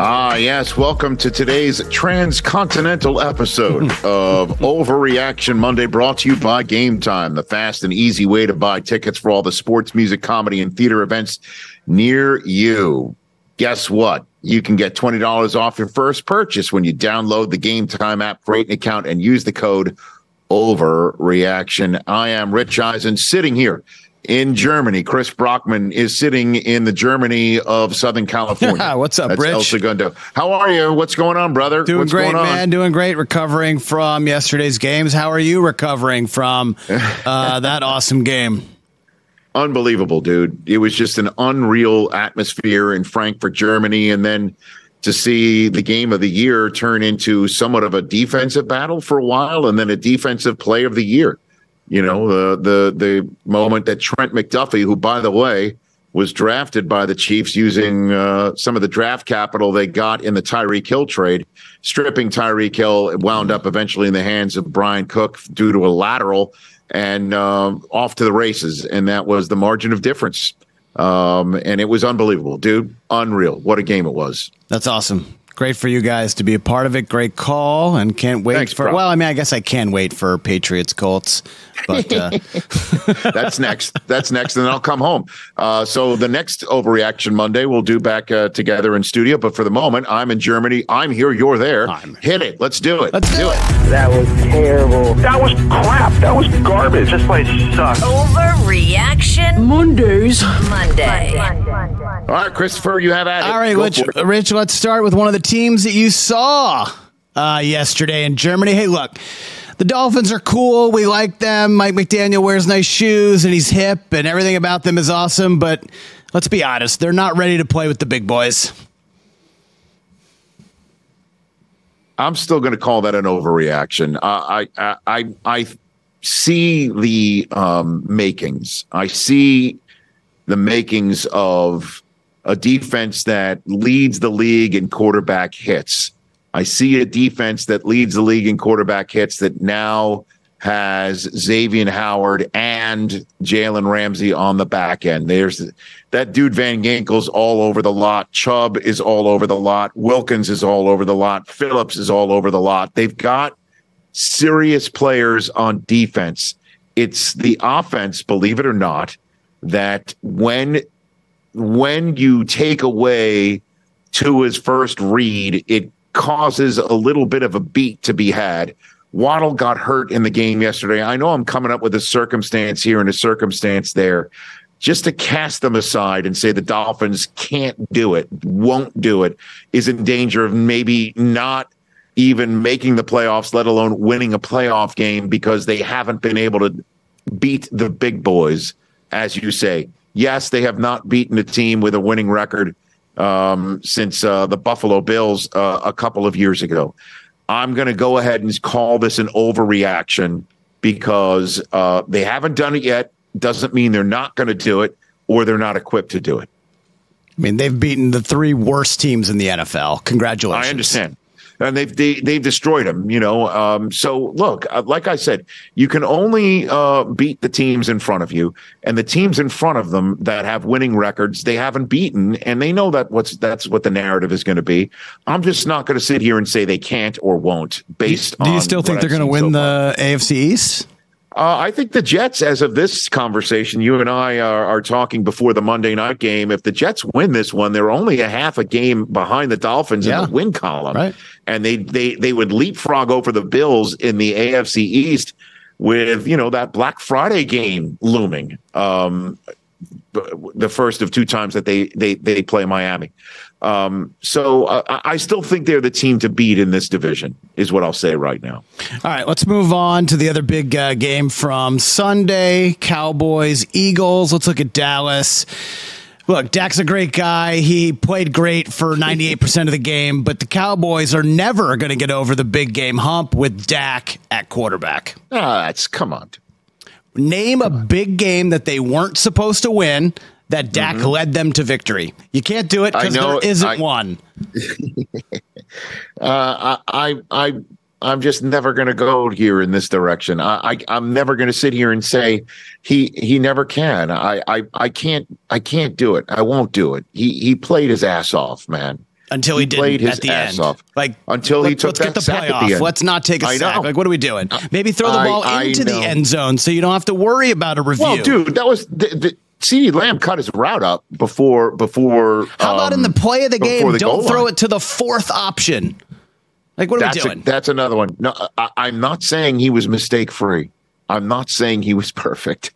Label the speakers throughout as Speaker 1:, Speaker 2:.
Speaker 1: Ah, yes. Welcome to today's transcontinental episode of Overreaction Monday, brought to you by Game Time, the fast and easy way to buy tickets for all the sports, music, comedy, and theater events near you. Guess what? You can get $20 off your first purchase when you download the Game Time app, create an account, and use the code Overreaction. I am Rich Eisen sitting here in Germany. Chris Brockman is sitting in the Germany of Southern California.
Speaker 2: What's up,
Speaker 1: That's
Speaker 2: Rich?
Speaker 1: El Segundo. How are you? What's going on, brother?
Speaker 2: Doing
Speaker 1: What's
Speaker 2: great,
Speaker 1: going on?
Speaker 2: man. Doing great. Recovering from yesterday's games. How are you recovering from uh, that awesome game?
Speaker 1: Unbelievable, dude. It was just an unreal atmosphere in Frankfurt, Germany. And then to see the game of the year turn into somewhat of a defensive battle for a while and then a defensive play of the year. You know, the the the moment that Trent McDuffie, who by the way was drafted by the Chiefs using uh, some of the draft capital they got in the Tyreek Hill trade, stripping Tyreek Hill, wound up eventually in the hands of Bryan Cook due to a lateral and um, off to the races. And that was the margin of difference. Um, and it was unbelievable, dude. Unreal. What a game it was.
Speaker 2: That's awesome. Great for you guys to be a part of it. Great call, and can't wait
Speaker 1: Thanks,
Speaker 2: for.
Speaker 1: bro.
Speaker 2: Well, I mean, I guess I can wait for Patriots Colts, but uh,
Speaker 1: That's next. That's next. And then I'll come home. Uh, so the next Overreaction Monday we'll do back uh, together in studio. But for the moment, I'm in Germany. I'm here. You're there.
Speaker 2: I'm-
Speaker 1: Hit it. Let's do it.
Speaker 2: let's do it.
Speaker 3: That was terrible.
Speaker 4: That was crap. That was garbage. This place sucks.
Speaker 5: Overreaction
Speaker 6: Mondays.
Speaker 5: Monday.
Speaker 1: monday All right, Christopher, you have at it.
Speaker 2: All right,
Speaker 1: Go
Speaker 2: Rich. Rich, let's start with one of the teams that you saw uh, yesterday in Germany. Hey, look, the Dolphins are cool. We like them. Mike McDaniel wears nice shoes and he's hip and everything about them is awesome. But let's be honest, they're not ready to play with the big boys.
Speaker 1: I'm still going to call that an overreaction. Uh, I, I, I, I see the um, makings. I see the makings of a defense that leads the league in quarterback hits. I see a defense that leads the league in quarterback hits that now has Xavier Howard and Jalen Ramsey on the back end. There's that dude Van Ginkel's all over the lot. Chubb is all over the lot. Wilkins is all over the lot. Phillips is all over the lot. They've got serious players on defense. It's the offense, believe it or not, that when when you take away Tua's first read, it causes a little bit of a beat to be had. Waddle got hurt in the game yesterday. I know I'm coming up with a circumstance here and a circumstance there. Just to cast them aside and say the Dolphins can't do it, won't do it, is in danger of maybe not even making the playoffs, let alone winning a playoff game because they haven't been able to beat the big boys, as you say. Yes, they have not beaten a team with a winning record um, since uh, the Buffalo Bills uh, a couple of years ago. I'm going to go ahead and call this an overreaction because uh, they haven't done it yet. Doesn't mean they're not going to do it or they're not equipped to do it.
Speaker 2: I mean, they've beaten the three worst teams in the NFL. Congratulations.
Speaker 1: I understand. And they've they, they've destroyed them, you know. Um, so look, uh, like I said, you can only uh, beat the teams in front of you, and the teams in front of them that have winning records, they haven't beaten, and they know that what's that's what the narrative is going to be. I'm just not going to sit here and say they can't or won't based on.
Speaker 2: Do you still think they're going to win
Speaker 1: so
Speaker 2: the AFC East?
Speaker 1: Uh, I think the Jets, as of this conversation, you and I are, are talking before the Monday night game. If the Jets win this one, they're only a half a game behind the Dolphins
Speaker 2: Yeah.
Speaker 1: in the win column,
Speaker 2: Right.
Speaker 1: and they they they would leapfrog over the Bills in the AFC East with you know that Black Friday game looming. Um, the first of two times that they they they play Miami. Um, so uh, I I still think they're the team to beat in this division, is what I'll say right now.
Speaker 2: All right, let's move on to the other big uh, game from Sunday Cowboys, Eagles. Let's look at Dallas. Look, Dak's a great guy. He played great for 98% of the game, but the Cowboys are never going to get over the big game hump with Dak at quarterback.
Speaker 1: Ah, that's come on.
Speaker 2: Name a big game that they weren't supposed to win that Dak led them to victory. You can't do it
Speaker 1: Mm-hmm.
Speaker 2: Because there isn't
Speaker 1: I-
Speaker 2: one.
Speaker 1: Uh, I, I, I, I'm just never going to go here in this direction. I, I I'm never going to sit here and say he he never can. I, I, I can't I can't do it. I won't do it. He he played his ass off, man.
Speaker 2: Until he,
Speaker 1: He played his
Speaker 2: at the
Speaker 1: ass
Speaker 2: end.
Speaker 1: off.
Speaker 2: Like
Speaker 1: Until he
Speaker 2: let-
Speaker 1: took
Speaker 2: let's
Speaker 1: that
Speaker 2: get the
Speaker 1: the end.
Speaker 2: Let's not take a sack. Like what are we doing? Maybe throw the ball
Speaker 1: I
Speaker 2: into the end zone so you don't have to worry about a review.
Speaker 1: Well, dude, that was the CeeDee Lamb cut his route up before before.
Speaker 2: How about in
Speaker 1: um,
Speaker 2: the play of the game?
Speaker 1: the
Speaker 2: Don't throw
Speaker 1: line.
Speaker 2: it to the fourth option. Like what are
Speaker 1: That's
Speaker 2: we
Speaker 1: a,
Speaker 2: doing?
Speaker 1: that's another one. No, I, I'm not saying he was mistake free. I'm not saying he was perfect.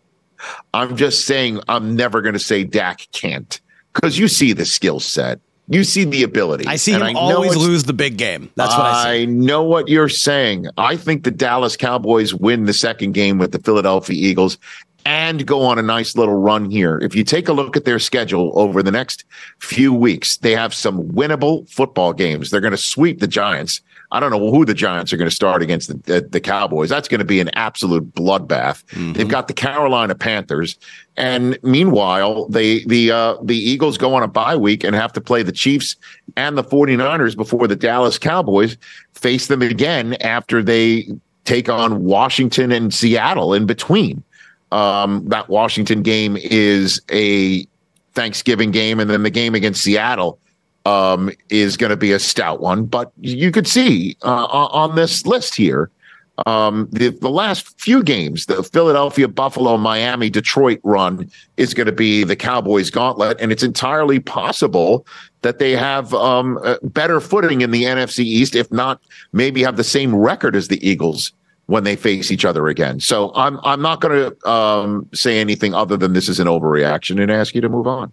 Speaker 1: I'm just saying I'm never going to say Dak can't because you see the skill set, you see the ability.
Speaker 2: I see
Speaker 1: and
Speaker 2: him
Speaker 1: know
Speaker 2: always lose the big game. That's what I see.
Speaker 1: know what you're saying. I think the Dallas Cowboys win the second game with the Philadelphia Eagles and go on a nice little run here. If you take a look at their schedule over the next few weeks, they have some winnable football games. They're going to sweep the Giants. I don't know who the Giants are going to start against the, the, the Cowboys. That's going to be an absolute bloodbath. They've got the Carolina Panthers, and meanwhile, they the uh, the Eagles go on a bye week and have to play the Chiefs and the 49ers before the Dallas Cowboys face them again after they take on Washington and Seattle in between. Um, that Washington game is a Thanksgiving game, and then the game against Seattle um, is going to be a stout one. But you could see uh, on this list here um, the, the last few games, the Philadelphia, Buffalo, Miami, Detroit run is going to be the Cowboys gauntlet. And it's entirely possible that they have um, better footing in the NFC East, if not maybe have the same record as the Eagles when they face each other again. So I'm I'm not going to um, say anything other than this is an overreaction and ask you to move on.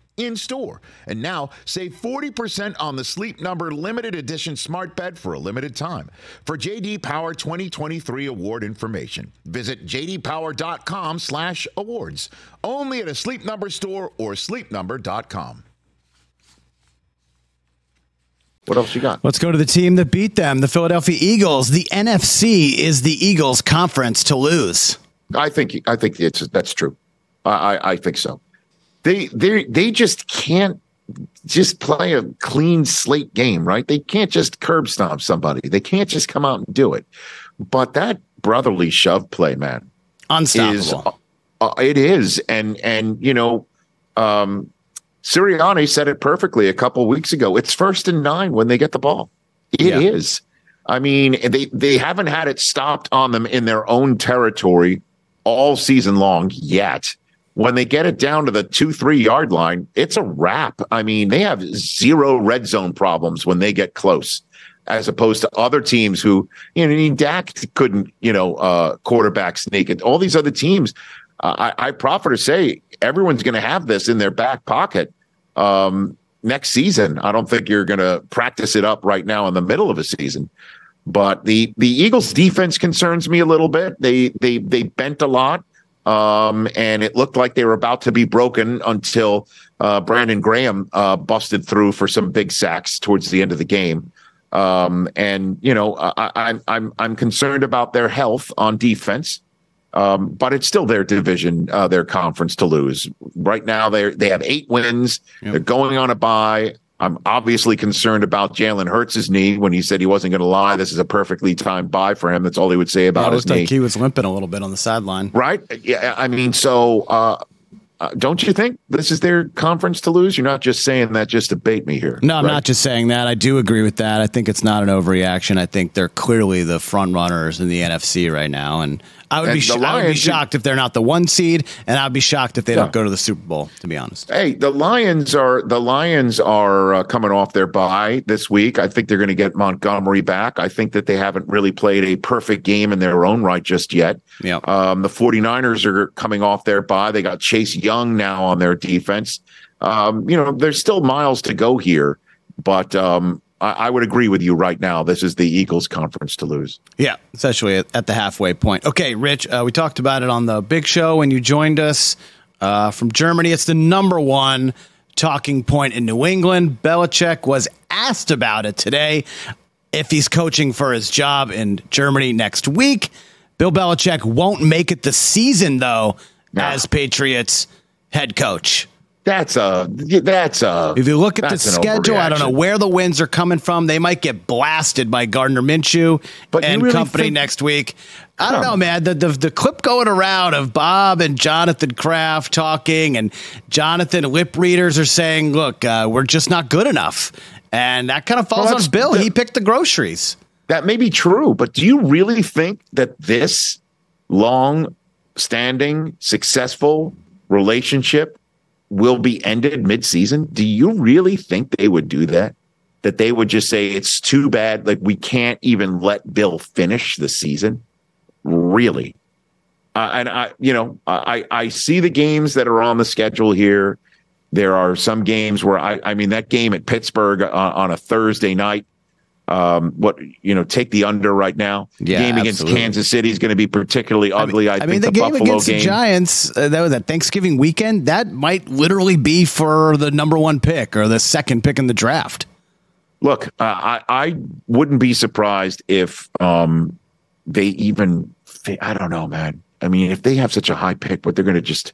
Speaker 6: in store. And now save 40% on the Sleep Number limited edition smart bed for a limited time. For JD Power 2023 award information, visit jdpower.com/awards. Only at a Sleep Number store or sleepnumber.com.
Speaker 1: What else you got?
Speaker 2: Let's go to the team that beat them, the Philadelphia Eagles. The NFC is the Eagles' conference to lose.
Speaker 1: I think I think it's that's true. I I, I think so. They they they just can't just play a clean slate game, right? They can't just curb stomp somebody. They can't just come out and do it. But that brotherly shove play, man, is uh, it is, and and you know, um, Sirianni said it perfectly a couple weeks ago. It's first and nine when they get the ball. It is.
Speaker 2: Yeah.
Speaker 1: I mean, they they haven't had it stopped on them in their own territory all season long yet. When they get it down to the two, three yard line, it's a wrap. I mean, they have zero red zone problems when they get close. as opposed to other teams who, you know, I mean, Dak couldn't, you know, uh, quarterback sneak it. All these other teams, uh, I, I proffer to say everyone's going to have this in their back pocket um, next season. I don't think you're going to practice it up right now in the middle of a season. But the the Eagles defense concerns me a little bit. They they they bent a lot, um, and it looked like they were about to be broken until uh, Brandon Graham uh, busted through for some big sacks towards the end of the game. Um, and you know, I, I'm I'm I'm concerned about their health on defense. Um, but it's still their division, uh, their conference to lose. Right now, they they have eight wins. They're going on a bye. I'm obviously concerned about Jalen Hurts' knee when he said he wasn't going to lie. This is a perfectly timed bye for him. That's all he would say
Speaker 2: Yeah,
Speaker 1: about
Speaker 2: it
Speaker 1: his knee.
Speaker 2: like he was limping a little bit on the sideline.
Speaker 1: right? Yeah. I mean, so uh, uh, don't you think this is their conference to lose? You're not just saying that just to bait me here.
Speaker 2: No, I'm
Speaker 1: right?
Speaker 2: not just saying that. I do agree with that. I think it's not an overreaction. I think they're clearly the front runners in the NFC right now, and I would be sh- I would be shocked if they're not the one seed, and I'd be shocked if they
Speaker 1: Yeah.
Speaker 2: don't go to the Super Bowl. To be honest,
Speaker 1: Hey, the Lions are the Lions are uh, coming off their bye this week. I think they're going to get Montgomery back. I think that they haven't really played a perfect game in their own right just yet.
Speaker 2: Yeah.
Speaker 1: Um, the 49ers are coming off their bye. They got Chase Young now on their defense. Um, you know, there's still miles to go here, but um, I, I would agree with you right now. This is the Eagles' conference to lose.
Speaker 2: yeah, essentially at, the halfway point. Okay, Rich, uh, we talked about it on the big show when you joined us uh, from Germany. It's the number one talking point in New England. Belichick was asked about it today if he's coaching for his job in Germany next week. Bill Belichick won't make it the season though
Speaker 1: No.
Speaker 2: as Patriots head coach.
Speaker 1: That's a that's a.
Speaker 2: If you look at the schedule, I don't know where the wins are coming from. They might get blasted by Gardner Minshew
Speaker 1: But
Speaker 2: and
Speaker 1: really
Speaker 2: company
Speaker 1: think-
Speaker 2: next week. I don't know, man. The, the the clip going around of Bob and Jonathan Kraft talking, and Jonathan lip readers are saying, "Look, uh, we're just not good enough," and that kind of falls
Speaker 1: Well,
Speaker 2: on Bill.
Speaker 1: that-
Speaker 2: he picked the groceries.
Speaker 1: That may be true, but do you really think that this long standing, successful relationship will be ended mid-season? Do you really think they would do that? That they would just say it's too bad, like we can't even let Bill finish the season? Really? Uh, and I, you know, I I see the games that are on the schedule here. There are some games where I, I mean, that game at Pittsburgh on, on a Thursday night. Um, what you know, take the under right now.
Speaker 2: Yeah,
Speaker 1: game against
Speaker 2: absolutely.
Speaker 1: Kansas City is going to be particularly ugly. I,
Speaker 2: I
Speaker 1: think
Speaker 2: mean, the,
Speaker 1: the,
Speaker 2: game
Speaker 1: Buffalo
Speaker 2: against
Speaker 1: game.
Speaker 2: the Giants, uh, that was that Thanksgiving weekend. That might literally be for the number one pick or the second pick in the draft.
Speaker 1: Look, uh, I I wouldn't be surprised if um they even I don't know, man. I mean, if they have such a high pick, but they're going to just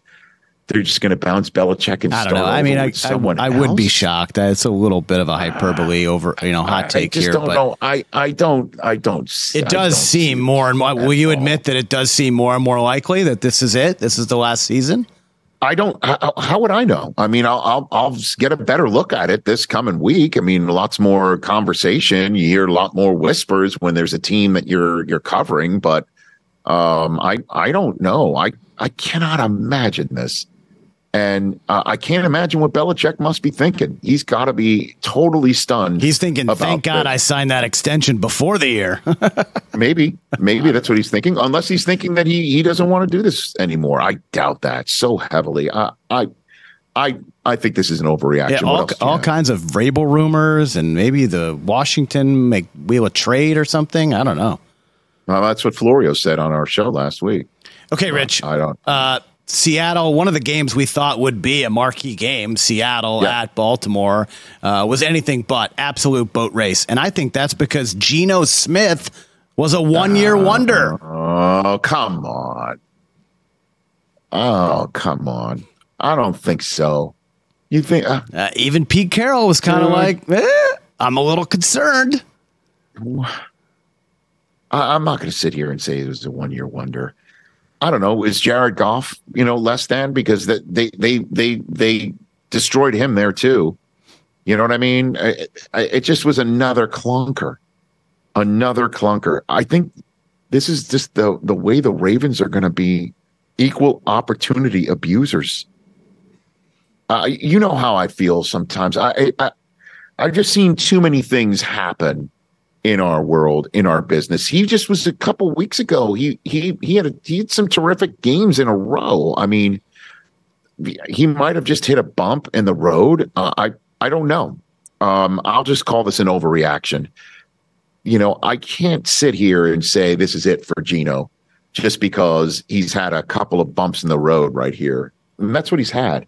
Speaker 1: they're just going to bounce Belichick and
Speaker 2: I don't
Speaker 1: start
Speaker 2: know. I mean, I,
Speaker 1: with
Speaker 2: I, I would be shocked. It's a little bit of a hyperbole over, you know, hot take
Speaker 1: I just
Speaker 2: here,
Speaker 1: don't
Speaker 2: but
Speaker 1: know. I I don't I don't.
Speaker 2: it does
Speaker 1: don't
Speaker 2: seem
Speaker 1: see
Speaker 2: more and more. Will you
Speaker 1: at all.
Speaker 2: admit that it does seem more and more likely that this is it? This is the last season.
Speaker 1: I don't. How, how would I know? I mean, I'll, I'll I'll get a better look at it this coming week. I mean, lots more conversation. You hear a lot more whispers when there's a team that you're you're covering, but um, I I don't know. I I cannot imagine this, and uh, I can't imagine what Belichick must be thinking. He's got to be totally stunned.
Speaker 2: He's thinking, "Thank God
Speaker 1: this.
Speaker 2: I signed that extension before the year."
Speaker 1: Maybe, maybe that's what he's thinking. Unless he's thinking that he he doesn't want to do this anymore. I doubt that so heavily. I I I I think this is an overreaction.
Speaker 2: yeah, all,
Speaker 1: else do you
Speaker 2: all kinds of Vrabel rumors, and maybe the Washington make wheel a trade or something. I don't know.
Speaker 1: Well, that's what Florio said on our show last week.
Speaker 2: Okay, Rich.
Speaker 1: I don't.
Speaker 2: Uh, Seattle, one of the games we thought would be a marquee game, Seattle
Speaker 1: Yeah.
Speaker 2: at Baltimore, uh, was anything but absolute boat race. And I think that's because Geno Smith was a one year wonder.
Speaker 1: Oh come on! Oh come on! I don't think so. You think? Uh,
Speaker 2: Uh, even Pete Carroll was kind of like, eh, I'm a little concerned.
Speaker 1: I, I'm not going to sit here and say it was a one year wonder. I don't know. Is Jared Goff, you know, less than because that they they they they destroyed him there too. You know what I mean? I, I, it just was another clunker, another clunker. I think this is just the the way the Ravens are going to be equal opportunity abusers. Uh, you know how I feel sometimes. I I I've just seen too many things happen in our world, in our business. He just was a couple weeks ago. He he he had a, he had some terrific games in a row. I mean, he might have just hit a bump in the road. Uh, I I don't know. Um, I'll just call this an overreaction. You know, I can't sit here and say this is it for Geno just because he's had a couple of bumps in the road right here. And that's what he's had.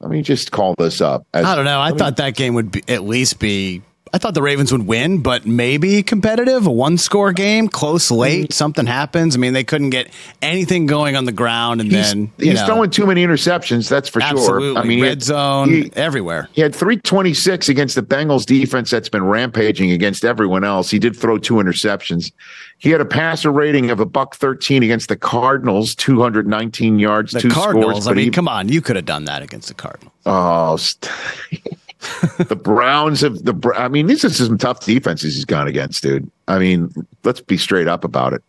Speaker 1: Let me just call this up. As,
Speaker 2: I don't know. I thought that game would be, at least be. I thought the Ravens would win, but maybe competitive, a one score game, close
Speaker 1: Mm-hmm.
Speaker 2: late, something happens. I mean, they couldn't get anything going on the ground, and
Speaker 1: he's,
Speaker 2: then
Speaker 1: he's
Speaker 2: know,
Speaker 1: throwing too many interceptions. That's for
Speaker 2: absolutely
Speaker 1: sure. I mean,
Speaker 2: red
Speaker 1: had-
Speaker 2: zone
Speaker 1: he-
Speaker 2: everywhere.
Speaker 1: He had 326 against the Bengals defense that's been rampaging against everyone else. He did throw two interceptions. He had a passer rating of a buck 13 against the Cardinals, 219 yards,
Speaker 2: The
Speaker 1: two
Speaker 2: Cardinals.
Speaker 1: scores.
Speaker 2: I mean,
Speaker 1: he-
Speaker 2: come on, you could have done that against the Cardinals.
Speaker 1: Oh, st- the Browns have the. I mean, these are some tough defenses he's gone against, dude. I mean, let's be straight up about it.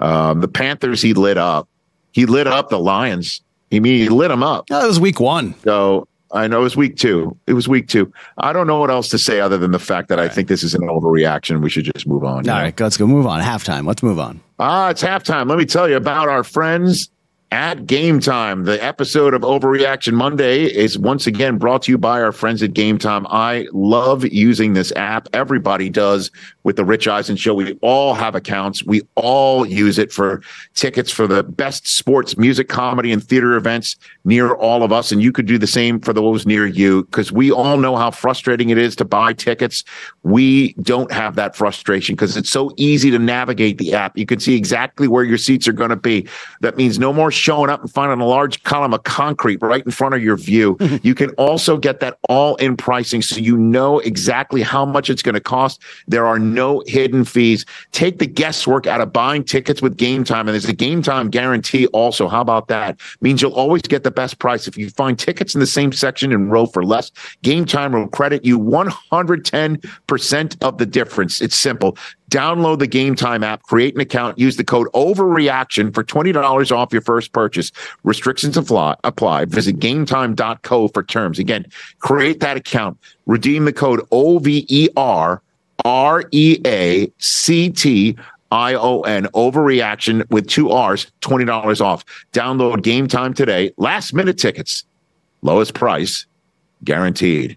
Speaker 1: Um, the Panthers, he lit up. He lit up the Lions. He mean he lit them up.
Speaker 2: That was week one.
Speaker 1: So I know it was week two. It was week two. I don't know what else to say other than the fact that I think this is an overreaction. We should just move on.
Speaker 2: All
Speaker 1: know?
Speaker 2: right, let's go move on. Halftime. Let's move on.
Speaker 1: Ah, it's halftime. Let me tell you about our friends at Game Time. The episode of Overreaction Monday is once again brought to you by our friends at Game Time. I love using this app. Everybody does with the Rich Eisen Show. We all have accounts. We all use it for tickets for the best sports, music, comedy, and theater events near all of us. And you could do the same for those near you because we all know how frustrating it is to buy tickets. We don't have that frustration because it's so easy to navigate the app. You can see exactly where your seats are going to be. That means no more showing up and finding a large column of concrete right in front of your view. you can also get that all in pricing so you know exactly how much it's going to cost. There are no hidden fees. Take the guesswork out of buying tickets with Game Time. And there's a Game Time guarantee also. How about that? Means you'll always get the best price. If you find tickets in the same section and row for less, Game Time will credit you 110% of the difference. It's simple. Download the Game Time app, create an account, use the code OVERREACTION for $20 off your first purchase. Restrictions apply. apply. Visit gametime.co for terms. Again, create that account, redeem the code OVER R E A C T I O N overreaction with two R's, $20 off. Download game time today. Last minute tickets, lowest price guaranteed.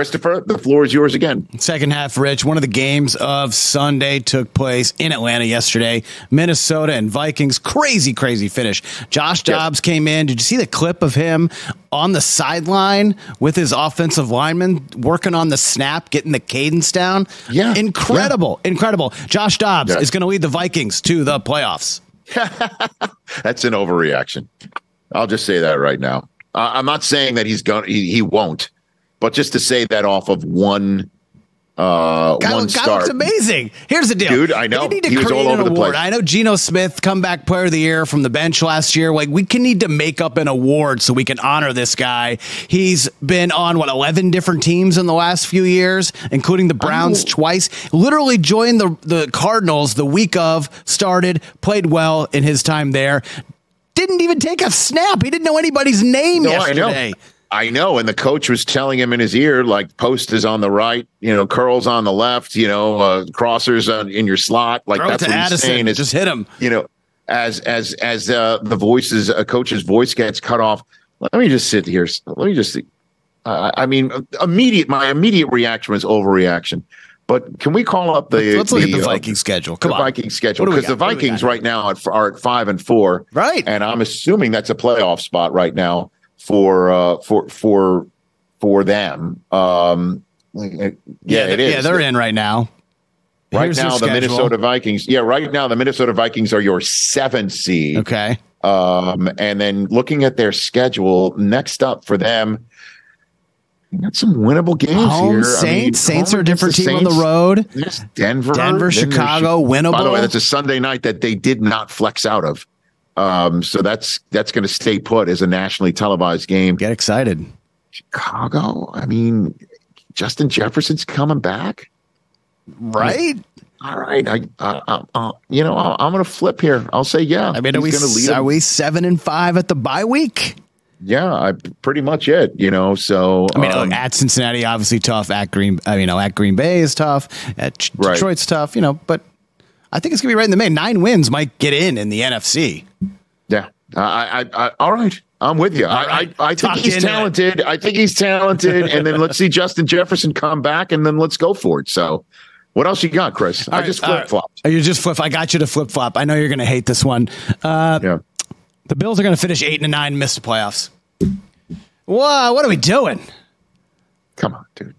Speaker 1: Christopher, the floor is yours again.
Speaker 2: Second half, Rich. One of the games of Sunday took place in Atlanta yesterday. Minnesota and Vikings. Crazy, crazy finish. Josh Dobbs came in. Did you see the clip of him on the sideline with his offensive lineman working on the snap, getting the cadence down?
Speaker 1: Yeah.
Speaker 2: Incredible. Incredible. Josh Dobbs
Speaker 1: Yeah.
Speaker 2: is going to lead the Vikings to the playoffs.
Speaker 1: That's an overreaction. I'll just say that right now. Uh, I'm not saying that he's going. He, he won't, but just to say that off of one uh
Speaker 2: Guy,
Speaker 1: one start.
Speaker 2: looks amazing. Here's the deal,
Speaker 1: Dude, I know.
Speaker 2: They need to
Speaker 1: He was
Speaker 2: create
Speaker 1: all over
Speaker 2: an
Speaker 1: the
Speaker 2: award.
Speaker 1: place.
Speaker 2: I know Geno Smith, comeback player of the year from the bench last year. Like we can need to make up an award so we can honor this guy. He's been on what eleven different teams in the last few years, including the Browns twice. Literally joined the the Cardinals the week of, started, played well in his time there. Didn't even take a snap. He didn't know anybody's name
Speaker 1: No, I
Speaker 2: yesterday.
Speaker 1: know. I know. And the coach was telling him in his ear, like, post is on the right, you know, curls on the left, you know, uh, crossers on, in your slot. Like,
Speaker 2: Throw
Speaker 1: that's what he's saying. Is,
Speaker 2: Just hit him.
Speaker 1: You know, as, as, as uh, the voices, a coach's voice gets cut off. Let me just sit here. Let me just, uh, I mean, immediate, my immediate reaction was overreaction. But can we call up the?
Speaker 2: Let's look at the
Speaker 1: uh,
Speaker 2: Viking schedule. Come
Speaker 1: the
Speaker 2: on.
Speaker 1: Viking schedule
Speaker 2: What do we
Speaker 1: because the
Speaker 2: got? What do we
Speaker 1: Vikings right now are at five and four,
Speaker 2: Right.
Speaker 1: And I'm assuming that's a playoff spot right now for uh, for for for them. Um, yeah, it is.
Speaker 2: Yeah, they're in right now.
Speaker 1: right
Speaker 2: Here's
Speaker 1: now. The. Minnesota Vikings. Yeah, right now the Minnesota Vikings are your seventh seed.
Speaker 2: Okay.
Speaker 1: Um, and then looking at their schedule, next up for them, got some winnable games
Speaker 2: Home
Speaker 1: here.
Speaker 2: Saints.
Speaker 1: I mean,
Speaker 2: Saints are a different team on the road.
Speaker 1: Denver,
Speaker 2: Denver,
Speaker 1: there's
Speaker 2: Chicago,
Speaker 1: Chi- By the
Speaker 2: winnable.
Speaker 1: way, that's a Sunday night that they did not flex out of. Um, so that's that's going to stay put as a nationally televised game.
Speaker 2: Get excited.
Speaker 1: Chicago. I mean, Justin Jefferson's coming back.
Speaker 2: Right?
Speaker 1: All right. I, uh, uh, uh, you know, I, I'm going to flip here. I'll say yeah.
Speaker 2: I mean, are we,
Speaker 1: He's lead
Speaker 2: are we seven and five at the bye week?
Speaker 1: Yeah, I pretty much it. You know, so
Speaker 2: I mean,
Speaker 1: um,
Speaker 2: at Cincinnati, obviously tough. At Green, I mean, you know, at Green Bay is tough. At Ch-
Speaker 1: Right.
Speaker 2: Detroit's tough. You know, but I think it's gonna be right in the main. Nine wins might get in in the NFC.
Speaker 1: Yeah. I, I, I, all right. I'm with you. I, I, I think he's talented. I think he's talented. and then let's see Justin Jefferson come back and then let's go for it. So, what else you got, Chris? I just flip flopped.
Speaker 2: Oh, you just flip. I got you to flip flop. I know you're gonna hate this one. Uh,
Speaker 1: Yeah.
Speaker 2: The Bills are gonna finish eight and nine, miss the playoffs. Whoa, what are we doing?
Speaker 1: Come on, dude.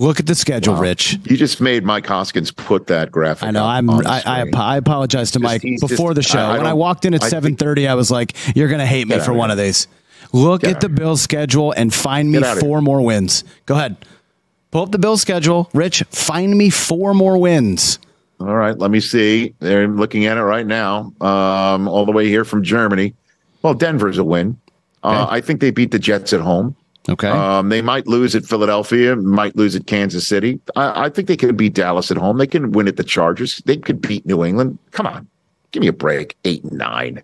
Speaker 2: Look at the schedule, Rich.
Speaker 1: You just made Mike Hoskins put that graphic.
Speaker 2: I know. I'm. I, I. I apologize to
Speaker 1: Just-
Speaker 2: Mike before
Speaker 1: just-
Speaker 2: the show.
Speaker 1: I-
Speaker 2: when I walked in at 7:30, I was like, "You're gonna hate me for one
Speaker 1: here.
Speaker 2: of these." Look
Speaker 1: Get
Speaker 2: at the. Bills schedule and find me four more wins. Go ahead. Pull up the Bills schedule, Rich. Find me four more wins.
Speaker 1: All right, let me see. They're looking at it right now. Um, all the way here from Germany. Well, Denver's a win. Uh, I think they beat the Jets at home.
Speaker 2: Okay.
Speaker 1: Um, they might lose at Philadelphia, might lose at Kansas City. I, I think they can beat Dallas at home. They can win at the Chargers. They could beat New England. Come on, give me a break. Eight and nine.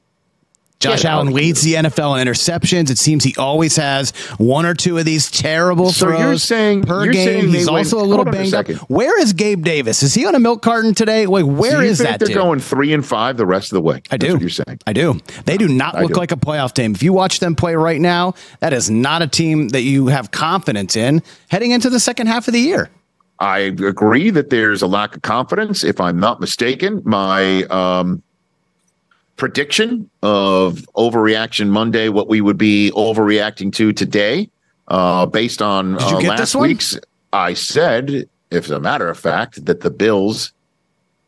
Speaker 2: Josh Allen leads the NFL in interceptions. It seems he always has one or two of these terrible
Speaker 1: So
Speaker 2: throws
Speaker 1: you're saying-
Speaker 2: per
Speaker 1: you're
Speaker 2: game.
Speaker 1: saying
Speaker 2: He's also a little
Speaker 1: on a
Speaker 2: banged up. Where is Gabe Davis? Is he on a milk carton today? Wait, where
Speaker 1: you
Speaker 2: is that?
Speaker 1: They're
Speaker 2: dude?
Speaker 1: going three and five the rest of the way.
Speaker 2: I
Speaker 1: That's
Speaker 2: do.
Speaker 1: what you're saying.
Speaker 2: I do. They do not
Speaker 1: I
Speaker 2: look
Speaker 1: do.
Speaker 2: like a playoff team. If you watch them play right now, that is not a team that you have confidence in heading into the second half of the year.
Speaker 1: I agree that there's a lack of confidence. If I'm not mistaken, my um, prediction of overreaction Monday, what we would be overreacting to today, uh, based on uh, last week's, I said, if a matter of fact, that the Bills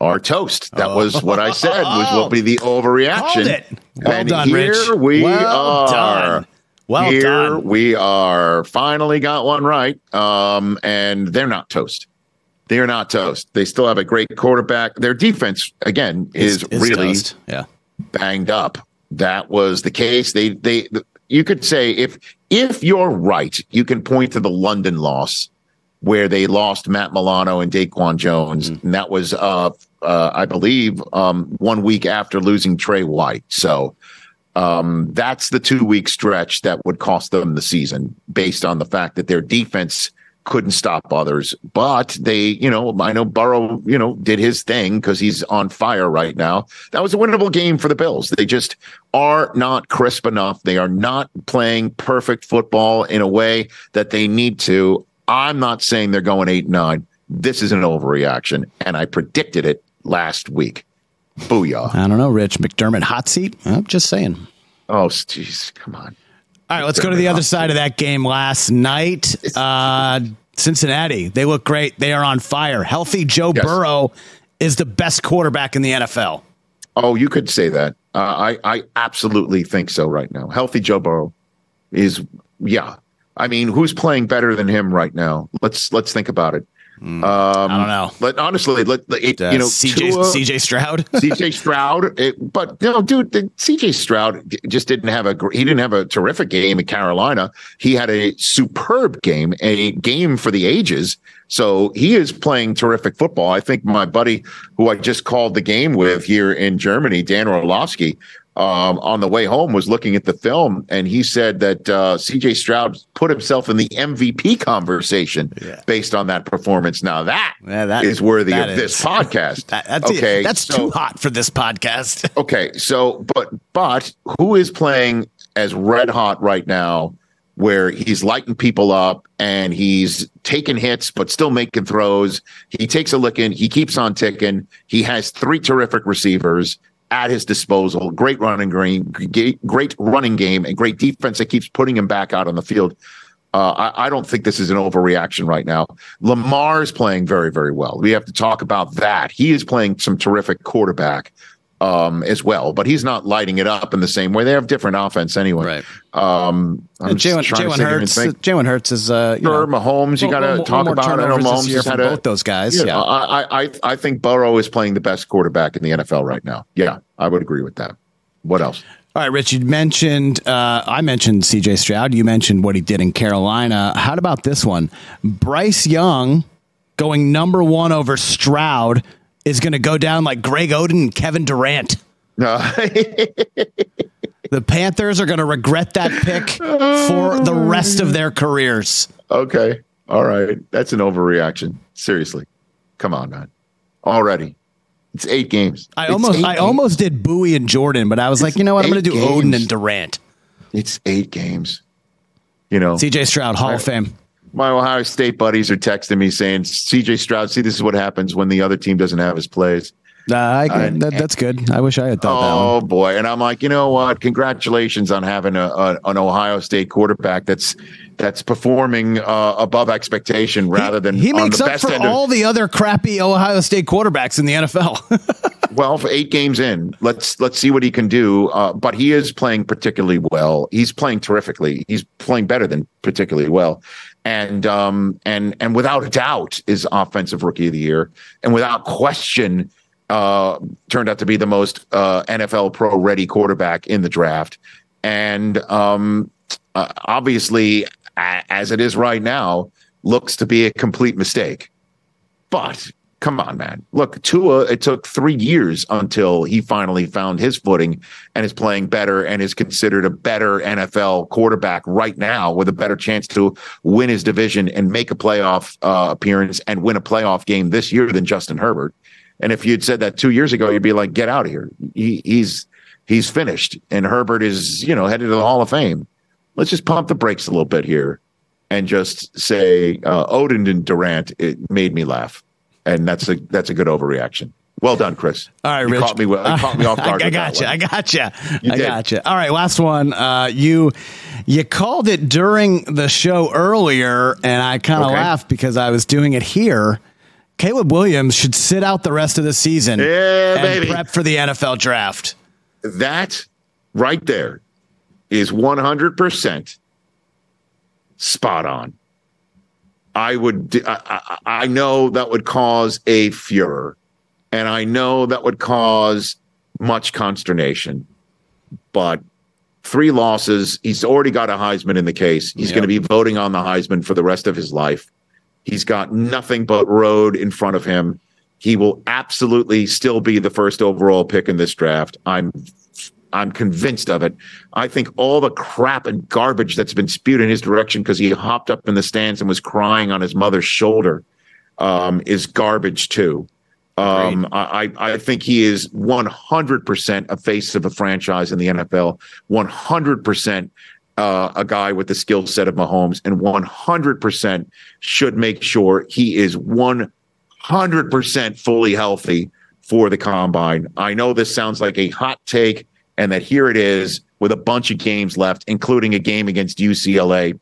Speaker 1: are toast. That was what I said was what would be the overreaction.
Speaker 2: Well
Speaker 1: and
Speaker 2: done,
Speaker 1: here
Speaker 2: Rich.
Speaker 1: we
Speaker 2: Well
Speaker 1: are.
Speaker 2: done. Well
Speaker 1: here
Speaker 2: done.
Speaker 1: we are. Finally got one right. Um, and they're not toast. They're not toast. They still have a great quarterback. Their defense, again, is
Speaker 2: it's
Speaker 1: really
Speaker 2: toast. yeah.
Speaker 1: Banged up. That was the case. They they you could say if if you're right, you can point to the London loss where they lost Matt Milano and Daquan Jones, and that was uh, uh I believe um one week after losing Tre White. So um that's the two week stretch that would cost them the season based on the fact that their defense couldn't stop others but they you know i know burrow you know did his thing because he's on fire right now. That was a winnable game for the bills. They just are not crisp enough. They are not playing perfect football in a way that they need to. I'm not saying they're going eight nine. This is an overreaction and i predicted it last week. Booyah.
Speaker 2: I don't know, Rich McDermott hot seat. I'm just saying.
Speaker 1: oh jeez come on
Speaker 2: All right, let's go to the other side of that game last night. Uh, Cincinnati, they look great. They are on fire. Healthy Joe
Speaker 1: Yes.
Speaker 2: Burrow is the best quarterback in the NFL.
Speaker 1: Oh, you could say that. Uh, I I absolutely think so right now. Healthy Joe Burrow is yeah. I mean, who's playing better than him right now? Let's let's think about it. Um, I
Speaker 2: don't know.
Speaker 1: Let honestly, let let- it,
Speaker 2: Uh,
Speaker 1: you know
Speaker 2: CJ,
Speaker 1: Tua-
Speaker 2: CJ Stroud.
Speaker 1: CJ Stroud, it, but no, dude, the, CJ Stroud just didn't have a he didn't have a terrific game in Carolina. He had a superb game, a game for the ages. So he is playing terrific football. I think my buddy, who I just called the game with here in Germany, Dan Orlovsky, um, on the way home was looking at the film, and he said that uh, CJ Stroud put himself in the MVP conversation based on that performance. Now that is
Speaker 2: Yeah, that-
Speaker 1: worthy
Speaker 2: that
Speaker 1: of this podcast.
Speaker 2: That- that's
Speaker 1: okay,
Speaker 2: that's
Speaker 1: so-
Speaker 2: too hot for this podcast.
Speaker 1: Okay, so but but who is playing as red hot right now where he's lighting people up and he's taking hits but still making throws. He takes a licking, he keeps on ticking. He has three terrific receivers at his disposal. Great running game, great running game and great defense that keeps putting him back out on the field. Uh, I, I don't think this is an overreaction right now. Lamar is playing very, very well. We have to talk about that. He is playing some terrific quarterback. Um, as well, but he's not lighting it up in the same way. They have different offense anyway.
Speaker 2: Right.
Speaker 1: Um, I'm
Speaker 2: And
Speaker 1: just
Speaker 2: Jalen
Speaker 1: trying to
Speaker 2: Jalen
Speaker 1: think of
Speaker 2: Hurts. Jalen Hurts is uh, you
Speaker 1: Sure,
Speaker 2: know,
Speaker 1: Mahomes, you got to talk about. I know
Speaker 2: this
Speaker 1: Mahomes
Speaker 2: year
Speaker 1: has
Speaker 2: from
Speaker 1: had a,
Speaker 2: both those guys.
Speaker 1: Yeah,
Speaker 2: Yeah.
Speaker 1: I, I, I, I think Burrow is playing the best quarterback in the NFL right now. Yeah, I would agree with that. What else?
Speaker 2: All right, Rich, you mentioned, uh, I mentioned CJ Stroud. You mentioned what he did in Carolina. How about this one? Bryce Young going number one over Stroud is going to go down like Greg Oden and Kevin Durant.
Speaker 1: No.
Speaker 2: The Panthers are going to regret that pick for the rest of their careers.
Speaker 1: okay, all right, that's an overreaction. Seriously, come on, man. Already, it's eight games.
Speaker 2: I
Speaker 1: It's
Speaker 2: almost, I
Speaker 1: games.
Speaker 2: almost did Bowie and Jordan, but I was like, you know what? I'm going to do
Speaker 1: eight
Speaker 2: Oden and Durant.
Speaker 1: It's eight games. You know,
Speaker 2: CJ Stroud, Hall of Fame.
Speaker 1: My Ohio State buddies are texting me saying, "CJ Stroud, see, this is what happens when the other team doesn't have his plays."
Speaker 2: Uh, I,
Speaker 1: I-
Speaker 2: that, that's good. I wish I had thought that one.
Speaker 1: Oh boy! And I'm like, you know what? Congratulations on having a, a an Ohio State quarterback that's that's performing uh, above expectation rather than
Speaker 2: He
Speaker 1: on
Speaker 2: makes
Speaker 1: the
Speaker 2: up for
Speaker 1: end of-
Speaker 2: all the other crappy Ohio State quarterbacks in the NFL.
Speaker 1: well for eight games in let's let's see what he can do. Uh, but he is playing particularly well. He's playing terrifically. He's playing better than particularly well. And um and and without a doubt is offensive rookie of the year. And without question uh turned out to be the most uh NFL pro ready quarterback in the draft. And um uh, obviously as it is right now looks to be a complete mistake. But come on, man. Look, Tua, it took three years until he finally found his footing and is playing better and is considered a better NFL quarterback right now with a better chance to win his division and make a playoff uh, appearance and win a playoff game this year than Justin Herbert. And if you'd said that two years ago, you'd be like, get out of here. He, he's he's finished. And Herbert is, you know, headed to the Hall of Fame. Let's just pump the brakes a little bit here and just say uh, Oden and Durant, it made me laugh. And that's a that's a good overreaction. Well done, Chris.
Speaker 2: All right,
Speaker 1: you
Speaker 2: Rich.
Speaker 1: caught me. You caught me off guard.
Speaker 2: I, I got you. I got you.
Speaker 1: You
Speaker 2: I
Speaker 1: did.
Speaker 2: got you. All right, last one. Uh, you you called it during the show earlier, and I kind of
Speaker 1: Okay.
Speaker 2: laughed because I was doing it here. Caleb Williams should sit out the rest of the season
Speaker 1: Yeah,
Speaker 2: and
Speaker 1: baby.
Speaker 2: prep for the NFL draft.
Speaker 1: that right there is 100% spot on. I would, I, I, I know that would cause a furor, and I know that would cause much consternation, but three losses. He's already got a Heisman in the case. He's going to be voting on the Heisman for the rest of his life. He's got nothing but road in front of him. He will absolutely still be the first overall pick in this draft. I'm I'm convinced of it. I think all the crap and garbage that's been spewed in his direction because he hopped up in the stands and was crying on his mother's shoulder um, is garbage too. Um, I, I think he is 100% a face of a franchise in the NFL, 100% uh, a guy with the skill set of Mahomes, and 100% should make sure he is 100% fully healthy for the combine. I know this sounds like a hot take, and that here it is with a bunch of games left, including a game against UCLA.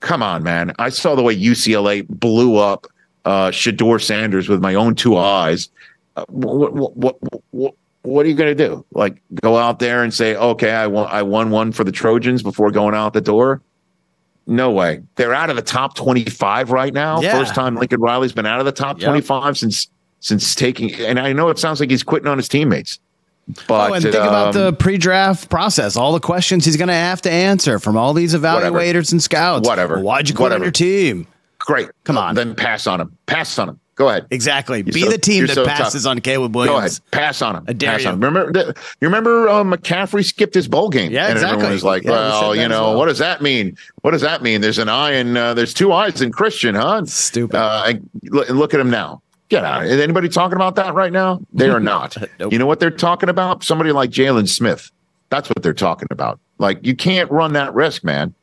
Speaker 1: Come on, man. I saw the way UCLA blew up uh, Shedeur Sanders with my own two eyes. Uh, what, what, what, what, are you going to do? Like go out there and say, okay, I won, I won one for the Trojans before going out the door? No way. They're out of the top 25 right now.
Speaker 2: Yeah.
Speaker 1: First time Lincoln Riley's been out of the top
Speaker 2: Yep.
Speaker 1: 25 since since taking and I know it sounds like he's quitting on his teammates. But
Speaker 2: oh, and think about
Speaker 1: um,
Speaker 2: the pre-draft process. All the questions he's going to have to answer from all these
Speaker 1: Whatever.
Speaker 2: evaluators and scouts.
Speaker 1: Whatever.
Speaker 2: Why'd you quit on your team?
Speaker 1: great.
Speaker 2: Come on.
Speaker 1: Then pass on him. Pass on him. Go ahead.
Speaker 2: Exactly. Be
Speaker 1: so-
Speaker 2: the team that
Speaker 1: so
Speaker 2: passes
Speaker 1: tough.
Speaker 2: on Caleb
Speaker 1: Go ahead.
Speaker 2: Williams.
Speaker 1: Pass on him.
Speaker 2: I dare
Speaker 1: Pass
Speaker 2: you.
Speaker 1: on him. Remember, you remember uh, McCaffrey skipped his bowl game.
Speaker 2: Yeah,
Speaker 1: and
Speaker 2: exactly.
Speaker 1: everyone was like,
Speaker 2: Yeah,
Speaker 1: well, you know,
Speaker 2: well.
Speaker 1: what does that mean? What does that mean? There's an eye and uh, there's two eyes in Christian, huh?
Speaker 2: Stupid.
Speaker 1: Uh, and look, and look at him now. Get out. Is anybody talking about that right now? They are not.
Speaker 2: Nope.
Speaker 1: You know what they're talking about? Somebody like Jaylon Smith. That's what they're talking about. Like, you can't run that risk, man.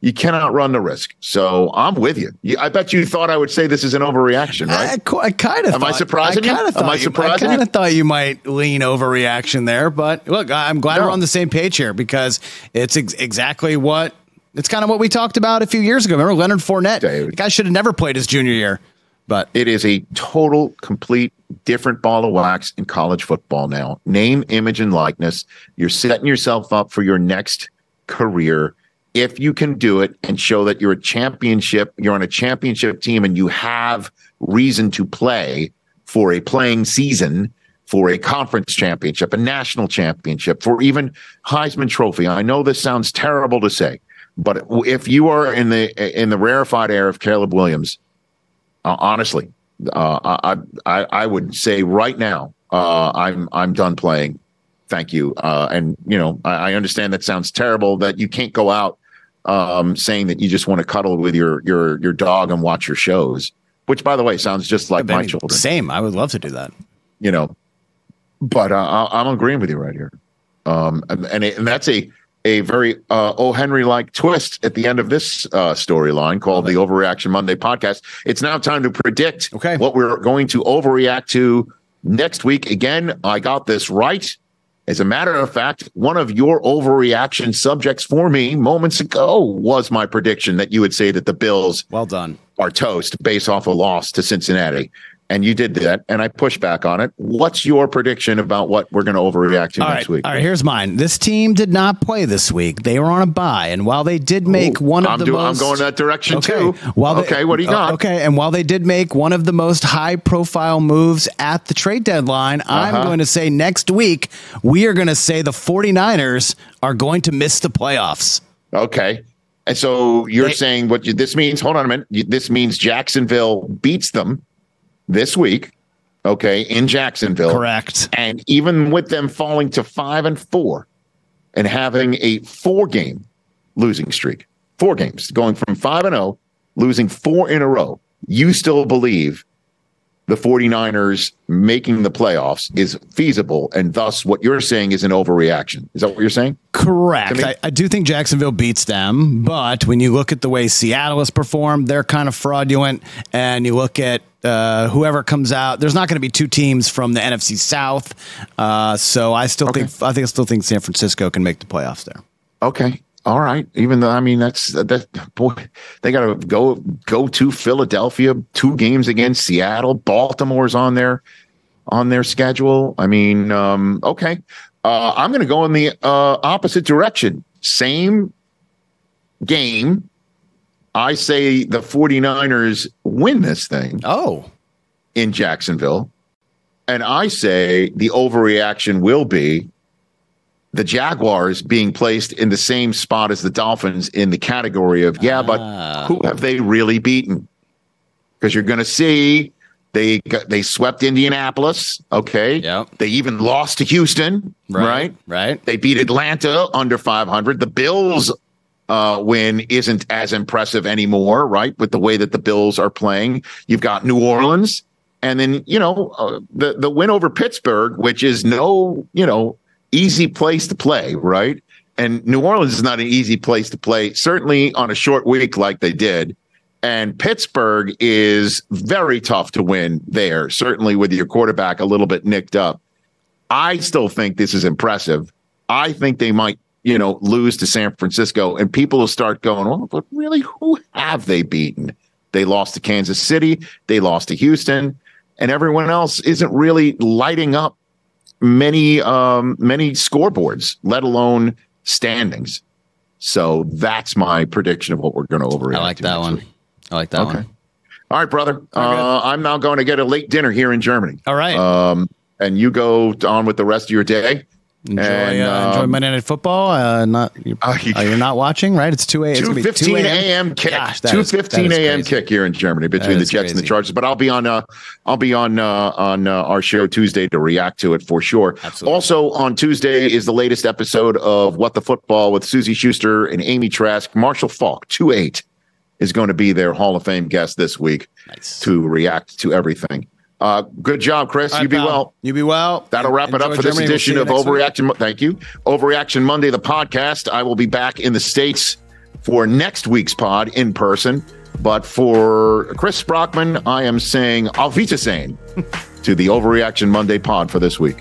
Speaker 1: You cannot run the risk. So I'm with you. You- I bet you thought I would say this is an overreaction, right?
Speaker 2: I kind of.
Speaker 1: Am I surprising you?
Speaker 2: I kind of
Speaker 1: Am
Speaker 2: thought
Speaker 1: I
Speaker 2: you-
Speaker 1: surprising
Speaker 2: I kind of thought you might lean overreaction there, but look, I- I'm glad
Speaker 1: No.
Speaker 2: we're on the same page here because it's ex- exactly what it's kind of what we talked about a few years ago. Remember Leonard Fournette?
Speaker 1: Dude.
Speaker 2: The guy should have never played his junior year, But
Speaker 1: it is a total, complete, different ball of wax in college football now. Name, image, and likeness. You're setting yourself up for your next career if you can do it and show that you're a championship, you're on a championship team, and you have reason to play for a playing season for a conference championship, a national championship, for even Heisman Trophy. I know this sounds terrible to say, but if you are in the in the rarefied air of Caleb Williams, uh, honestly, uh, I, I I would say right now, uh, I'm I'm done playing. Thank you. Uh, and you know, I, I understand that sounds terrible that you can't go out um, saying that you just want to cuddle with your your your dog and watch your shows. Which, by the way, sounds just like my children.
Speaker 2: Same. I would love to do that.
Speaker 1: You know, but uh, I'm agreeing with you right here. Um, and and, it, and that's a a very uh, O. Henry like twist at the end of this uh, storyline called the Overreaction Monday podcast. It's now time to predict
Speaker 2: okay.
Speaker 1: what we're going to overreact to next week. Again, I got this right. As a matter of fact, one of your overreaction subjects for me moments ago was my prediction that you would say that the Bills
Speaker 2: well done
Speaker 1: are toast based off a loss to Cincinnati and you did that, and I pushed back on it. What's your prediction about what we're going to overreact to
Speaker 2: All
Speaker 1: next
Speaker 2: right,
Speaker 1: week?
Speaker 2: All right, here's mine. This team did not play this week. They were on a bye, and while they did make
Speaker 1: Ooh,
Speaker 2: one of
Speaker 1: I'm
Speaker 2: the
Speaker 1: I'm
Speaker 2: most,
Speaker 1: going that direction
Speaker 2: okay,
Speaker 1: too.
Speaker 2: While they-
Speaker 1: Okay, what do you got?
Speaker 2: Okay, and while they did make one of the most high-profile moves at the trade deadline, I'm
Speaker 1: Uh-huh.
Speaker 2: going to say next week we are going to say the 49ers are going to miss the playoffs.
Speaker 1: Okay. And so you're saying what you, this means? Hold on a minute. This means Jacksonville beats them this week. Okay, in Jacksonville.
Speaker 2: Correct.
Speaker 1: And even with them falling to five and four and having a four game losing streak, four games going from five and oh, losing four in a row, you still believe the 49ers making the playoffs is feasible. And thus, what you're saying is an overreaction. Is that what you're saying?
Speaker 2: Correct. I, I do think Jacksonville beats them, but when you look at the way Seattle has performed, they're kind of fraudulent. And you look at uh, whoever comes out, there's not going to be two teams from the NFC South. Uh, so I still think I think I still think San Francisco can make the playoffs there.
Speaker 1: Okay. All right. Even though I mean that's that boy, they got to go go to Philadelphia, two games against Seattle. Baltimore's on their on their schedule. I mean, um, okay. Uh, I'm going to go in the uh, opposite direction. Same game. I say the 49ers win this thing.
Speaker 2: Oh.
Speaker 1: In Jacksonville. And I say the overreaction will be the Jaguars being placed in the same spot as the Dolphins in the category of, yeah, but who have they really beaten? Because you're going to see they got, they swept Indianapolis. Okay.
Speaker 2: Yep.
Speaker 1: They even lost to Houston.
Speaker 2: Right,
Speaker 1: Right.
Speaker 2: right.
Speaker 1: They beat Atlanta under 500. The Bills uh, win isn't as impressive anymore, right? With the way that the Bills are playing, you've got New Orleans, and then you know uh, the the win over Pittsburgh, which is no you know easy place to play, right? And New Orleans is not an easy place to play, certainly on a short week like they did. And Pittsburgh is very tough to win there, certainly with your quarterback a little bit nicked up. I still think this is impressive. I think they might, you know, lose to San Francisco and people will start going, well, but really, who have they beaten? They lost to Kansas City, they lost to Houston, and everyone else isn't really lighting up many um many scoreboards, let alone standings. So that's my prediction of what we're going to overreact.
Speaker 2: I like that one.
Speaker 1: week.
Speaker 2: I like that
Speaker 1: Okay.
Speaker 2: one.
Speaker 1: All right, brother. Uh, I'm now going to get a late dinner here in Germany.
Speaker 2: All right.
Speaker 1: Um, and you go on with the rest of your day.
Speaker 2: Enjoy,
Speaker 1: And,
Speaker 2: uh, enjoy
Speaker 1: um,
Speaker 2: Monday Night Football. Uh, not you're,
Speaker 1: Uh, you-
Speaker 2: you're not watching, right? It's two a. it's gonna be 2
Speaker 1: 2:15 a.m. kick.
Speaker 2: Gosh, that is-
Speaker 1: 2:15
Speaker 2: that is
Speaker 1: a.m.
Speaker 2: crazy.
Speaker 1: kick here in Germany between the Jets and the
Speaker 2: crazy.
Speaker 1: Chargers. But I'll be on. Uh, I'll be on uh, on uh, our show Tuesday to react to it for sure.
Speaker 2: Absolutely.
Speaker 1: Also on Tuesday is the latest episode of What the Football with Suzy Shuster and Amy Trask. Marshall Faulk, two eight, is going to be their Hall of Fame guest this week
Speaker 2: Nice.
Speaker 1: to react to everything. Uh, good job, Chris.
Speaker 2: All
Speaker 1: you
Speaker 2: right,
Speaker 1: be
Speaker 2: pal.
Speaker 1: well.
Speaker 2: You be well.
Speaker 1: That'll wrap it up
Speaker 2: Enjoy
Speaker 1: for this
Speaker 2: Germany. We'll
Speaker 1: edition of. Overreaction. Mo- Thank you. Overreaction Monday, the podcast. I will be back in the States for next week's pod in person. But for Chris Brockman, I am saying Auf Wiedersehen to the Overreaction Monday pod for this week.